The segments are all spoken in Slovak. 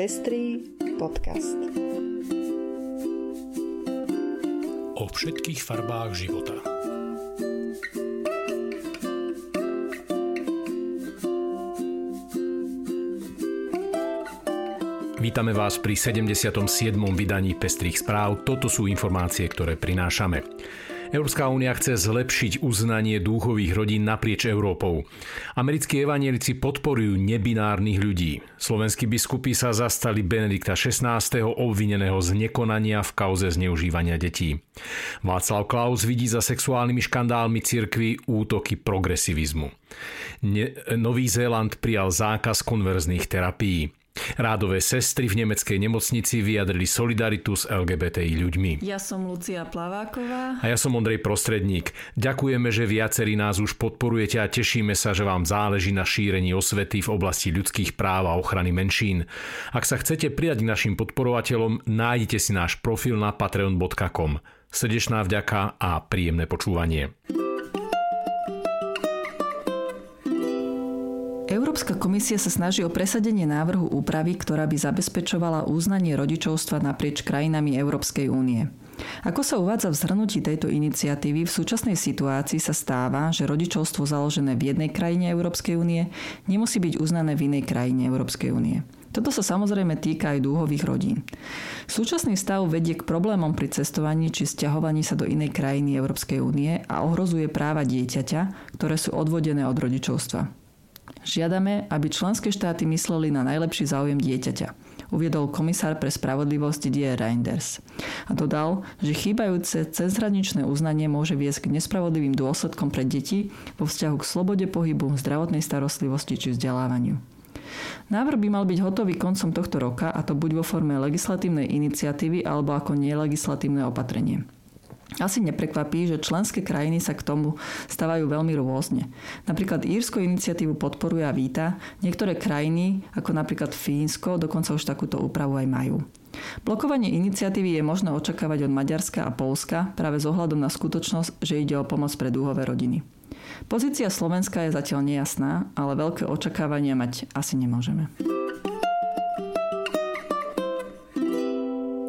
Pestrý podcast. O všetkých farbách života. Vítame vás pri 77. vydaní Pestrých správ. Toto sú informácie, ktoré prinášame. Európska únia chce zlepšiť uznanie dúchových rodín naprieč Európou. Americkí evanielici podporujú nebinárnych ľudí. Slovenskí biskupy sa zastali Benedikta XVI. obvineného z nekonania v kauze zneužívania detí. Václav Klaus vidí za sexuálnymi škandálmi cirkvy útoky progresivizmu. Ne- Nový Zéland prijal zákaz konverzných terapií. Rádové sestry v nemeckej nemocnici vyjadrili solidaritu s LGBTI ľuďmi. Ja som Lucia Plaváková. A ja som Ondrej Prostredník. Ďakujeme, že viacerí nás už podporujete a tešíme sa, že vám záleží na šírení osvety v oblasti ľudských práv a ochrany menšín. Ak sa chcete pridať k našim podporovateľom, nájdete si náš profil na patreon.com. Srdečná vďaka a príjemné počúvanie. Európska komisia sa snaží o presadenie návrhu úpravy, ktorá by zabezpečovala uznanie rodičovstva naprieč krajinami Európskej únie. Ako sa uvádza v zhrnutí tejto iniciatívy, v súčasnej situácii sa stáva, že rodičovstvo založené v jednej krajine Európskej únie nemusí byť uznané v inej krajine Európskej únie. Toto sa samozrejme týka aj dúhových rodín. Súčasný stav vedie k problémom pri cestovaní či stiahovaní sa do inej krajiny Európskej únie a ohrozuje práva dieťaťa, ktoré sú odvodené od rodičovstva. Žiadame, aby členské štáty mysleli na najlepší záujem dieťaťa uviedol komisár pre spravodlivosť Die Reinders. A dodal, že chýbajúce cezhraničné uznanie môže viesť k nespravodlivým dôsledkom pre deti vo vzťahu k slobode pohybu, zdravotnej starostlivosti či vzdelávaniu. Návrh by mal byť hotový koncom tohto roka a to buď vo forme legislatívnej iniciatívy alebo ako nelegislatívne opatrenie. Asi neprekvapí, že členské krajiny sa k tomu stávajú veľmi rôzne. Napríklad Írsko iniciatívu podporuje a víta, niektoré krajiny, ako napríklad Fínsko, dokonca už takúto úpravu aj majú. Blokovanie iniciatívy je možné očakávať od Maďarska a Polska práve s ohľadom na skutočnosť, že ide o pomoc pre dúhové rodiny. Pozícia Slovenska je zatiaľ nejasná, ale veľké očakávania mať asi nemôžeme.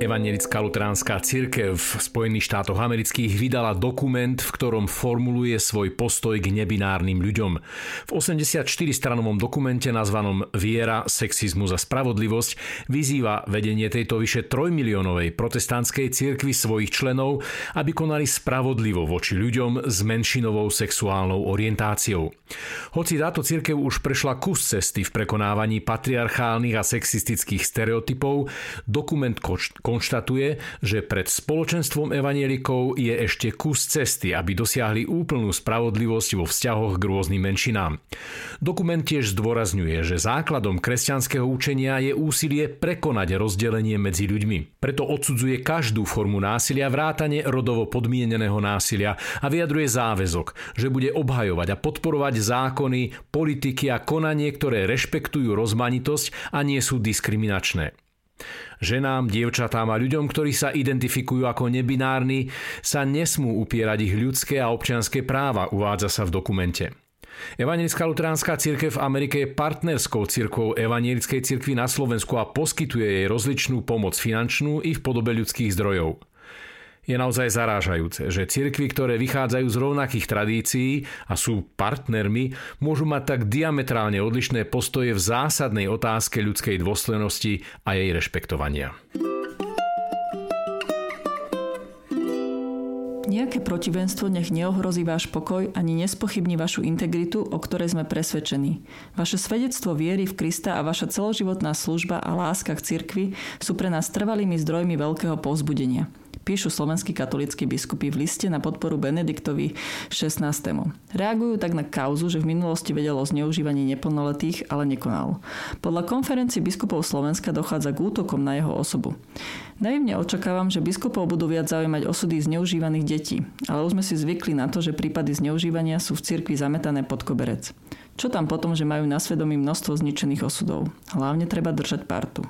Evangelická luteránska církev v Spojených štátoch amerických vydala dokument, v ktorom formuluje svoj postoj k nebinárnym ľuďom. V 84-stranovom dokumente nazvanom Viera, sexizmus a spravodlivosť vyzýva vedenie tejto vyše 3 miliónovej protestantskej cirkvi svojich členov, aby konali spravodlivo voči ľuďom s menšinovou sexuálnou orientáciou. Hoci táto cirkev už prešla kus cesty v prekonávaní patriarchálnych a sexistických stereotypov, dokument konštatuje, že pred spoločenstvom evanielikov je ešte kus cesty, aby dosiahli úplnú spravodlivosť vo vzťahoch k rôznym menšinám. Dokument tiež zdôrazňuje, že základom kresťanského učenia je úsilie prekonať rozdelenie medzi ľuďmi. Preto odsudzuje každú formu násilia, vrátane rodovo podmieneného násilia a vyjadruje záväzok, že bude obhajovať a podporovať zákony, politiky a konanie, ktoré rešpektujú rozmanitosť a nie sú diskriminačné. Ženám, dievčatám a ľuďom, ktorí sa identifikujú ako nebinárni, sa nesmú upierať ich ľudské a občianské práva, uvádza sa v dokumente. Evangelická luteránska církev v Amerike je partnerskou církvou Evangelickej církvy na Slovensku a poskytuje jej rozličnú pomoc finančnú i v podobe ľudských zdrojov. Je naozaj zarážajúce, že cirkvy, ktoré vychádzajú z rovnakých tradícií a sú partnermi, môžu mať tak diametrálne odlišné postoje v zásadnej otázke ľudskej dôstojnosti a jej rešpektovania. Nejaké protivenstvo nech neohrozí váš pokoj ani nespochybní vašu integritu, o ktorej sme presvedčení. Vaše svedectvo viery v Krista a vaša celoživotná služba a láska k cirkvi sú pre nás trvalými zdrojmi veľkého povzbudenia píšu slovenskí katolíckí biskupy v liste na podporu Benediktovi XVI. Reagujú tak na kauzu, že v minulosti vedel o zneužívaní neplnoletých, ale nekonal. Podľa konferencie biskupov Slovenska dochádza k útokom na jeho osobu. Naivne očakávam, že biskupov budú viac zaujímať osudy zneužívaných detí, ale už sme si zvykli na to, že prípady zneužívania sú v cirkvi zametané pod koberec. Čo tam potom, že majú na svedomí množstvo zničených osudov? Hlavne treba držať partu.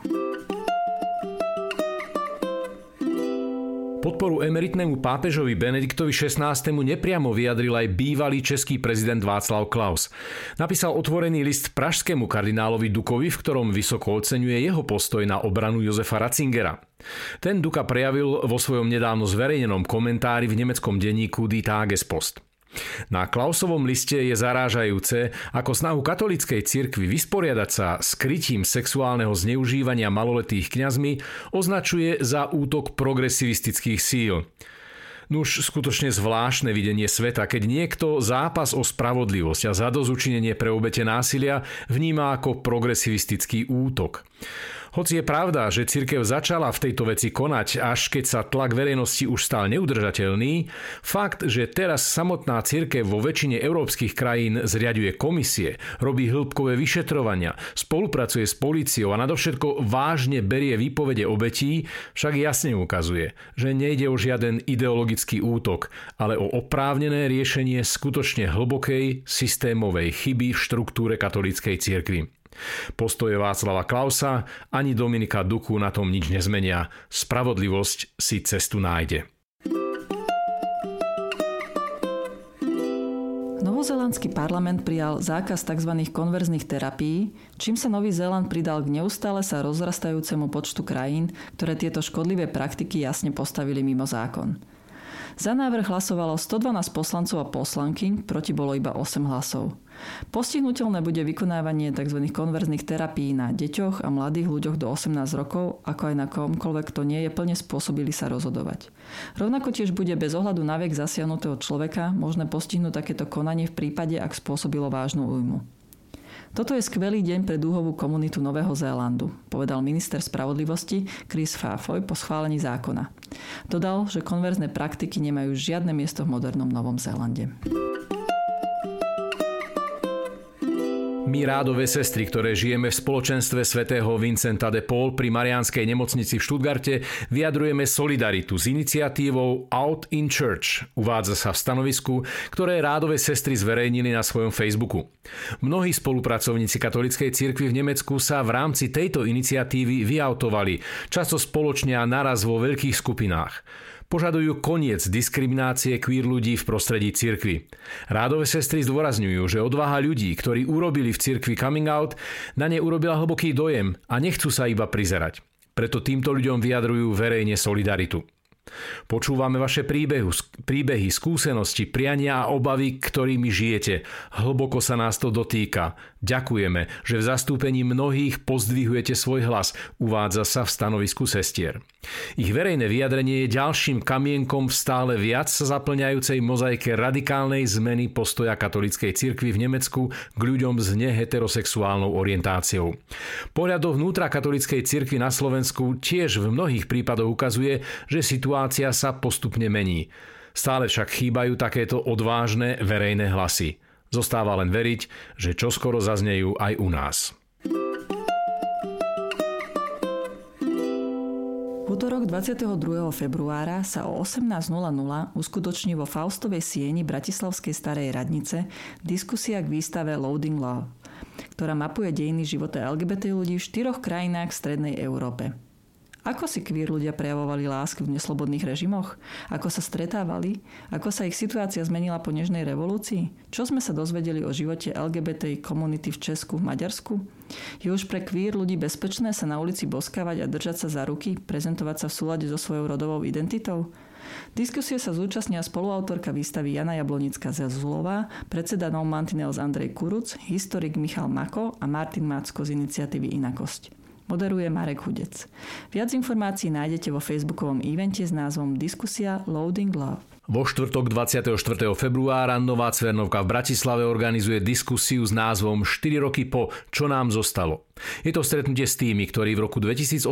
Podporu emeritnému pápežovi Benediktovi XVI. nepriamo vyjadril aj bývalý český prezident Václav Klaus. Napísal otvorený list pražskému kardinálovi Dukovi, v ktorom vysoko oceňuje jeho postoj na obranu Jozefa Ratzingera. Ten Duka prejavil vo svojom nedávno zverejnenom komentári v nemeckom denníku Die Tagespost. Na Klausovom liste je zarážajúce, ako snahu katolíckej cirkvi vysporiadať sa s krytím sexuálneho zneužívania maloletých kňazmi označuje za útok progresivistických síl. Nuž skutočne zvláštne videnie sveta, keď niekto zápas o spravodlivosť a zadozučinenie pre obete násilia vníma ako progresivistický útok. Hoci je pravda, že cirkev začala v tejto veci konať, až keď sa tlak verejnosti už stal neudržateľný, fakt, že teraz samotná cirkev vo väčšine európskych krajín zriaduje komisie, robí hĺbkové vyšetrovania, spolupracuje s políciou a nadovšetko vážne berie výpovede obetí, však jasne ukazuje, že nejde o žiaden ideologický útok, ale o oprávnené riešenie skutočne hlbokej systémovej chyby v štruktúre katolíckej cirkvi. Postoje Václava Klausa ani Dominika Duku na tom nič nezmenia. Spravodlivosť si cestu nájde. Novozelandský parlament prijal zákaz tzv. konverzných terapií, čím sa Nový Zéland pridal k neustále sa rozrastajúcemu počtu krajín, ktoré tieto škodlivé praktiky jasne postavili mimo zákon. Za návrh hlasovalo 112 poslancov a poslankyň, proti bolo iba 8 hlasov. Postihnutelné bude vykonávanie tzv. konverzných terapií na deťoch a mladých ľuďoch do 18 rokov, ako aj na komkoľvek, kto nie je plne spôsobili sa rozhodovať. Rovnako tiež bude bez ohľadu na vek zasiahnutého človeka možné postihnúť takéto konanie v prípade, ak spôsobilo vážnu újmu. Toto je skvelý deň pre dúhovú komunitu Nového Zélandu, povedal minister spravodlivosti Chris Fafoy po schválení zákona. Dodal, že konverzné praktiky nemajú žiadne miesto v modernom Novom Zélande. My rádové sestry, ktoré žijeme v spoločenstve svätého Vincenta de Paul pri Mariánskej nemocnici v Štutgarte, vyjadrujeme solidaritu s iniciatívou Out in Church. Uvádza sa v stanovisku, ktoré rádové sestry zverejnili na svojom Facebooku. Mnohí spolupracovníci katolíckej cirkvi v Nemecku sa v rámci tejto iniciatívy vyautovali, často spoločne a naraz vo veľkých skupinách požadujú koniec diskriminácie queer ľudí v prostredí cirkvy. Rádové sestry zdôrazňujú, že odvaha ľudí, ktorí urobili v cirkvi coming out, na ne urobila hlboký dojem a nechcú sa iba prizerať. Preto týmto ľuďom vyjadrujú verejne solidaritu. Počúvame vaše príbehu, príbehy, skúsenosti, priania a obavy, ktorými žijete. Hlboko sa nás to dotýka. Ďakujeme, že v zastúpení mnohých pozdvihujete svoj hlas, uvádza sa v stanovisku sestier. Ich verejné vyjadrenie je ďalším kamienkom v stále viac sa zaplňajúcej mozaike radikálnej zmeny postoja katolíckej cirkvi v Nemecku k ľuďom s neheterosexuálnou orientáciou. Pohľad do vnútra katolíckej cirkvi na Slovensku tiež v mnohých prípadoch ukazuje, že situácia sa postupne mení. Stále však chýbajú takéto odvážne verejné hlasy. Zostáva len veriť, že čoskoro zaznejú aj u nás. Útorok 22. februára sa o 18.00 uskutoční vo Faustovej sieni Bratislavskej starej radnice diskusia k výstave Loading Love, ktorá mapuje dejiny života LGBT ľudí v štyroch krajinách v Strednej Európe. Ako si queer ľudia prejavovali lásku v neslobodných režimoch? Ako sa stretávali? Ako sa ich situácia zmenila po Nežnej revolúcii? Čo sme sa dozvedeli o živote LGBT komunity v Česku, v Maďarsku? Je už pre queer ľudí bezpečné sa na ulici boskávať a držať sa za ruky, prezentovať sa v súlade so svojou rodovou identitou? Diskusie sa zúčastnia spoluautorka výstavy Jana Jablonická Zezulová, predseda No Mantinels Andrej Kuruc, historik Michal Mako a Martin Mácko z iniciatívy Inakosť. Moderuje Marek Hudec. Viac informácií nájdete vo facebookovom evente s názvom Diskusia Loading Love. Vo štvrtok 24. februára Nová Cvernovka v Bratislave organizuje diskusiu s názvom 4 roky po Čo nám zostalo. Je to stretnutie s tými, ktorí v roku 2018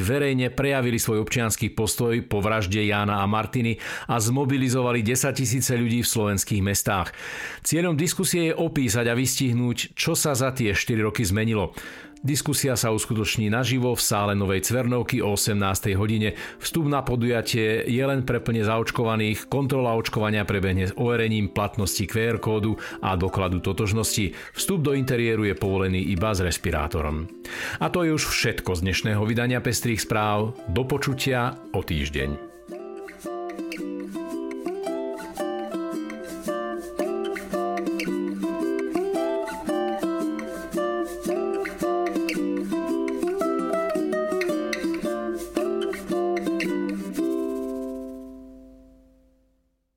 verejne prejavili svoj občianský postoj po vražde Jána a Martiny a zmobilizovali 10 tisíce ľudí v slovenských mestách. Cieľom diskusie je opísať a vystihnúť, čo sa za tie 4 roky zmenilo. Diskusia sa uskutoční naživo v sále Novej Cvernovky o 18. hodine. Vstup na podujatie je len pre plne zaočkovaných. Kontrola očkovania prebehne s overením platnosti QR kódu a dokladu totožnosti. Vstup do interiéru je povolený iba s respirátorom. A to je už všetko z dnešného vydania Pestrých správ. Do počutia o týždeň.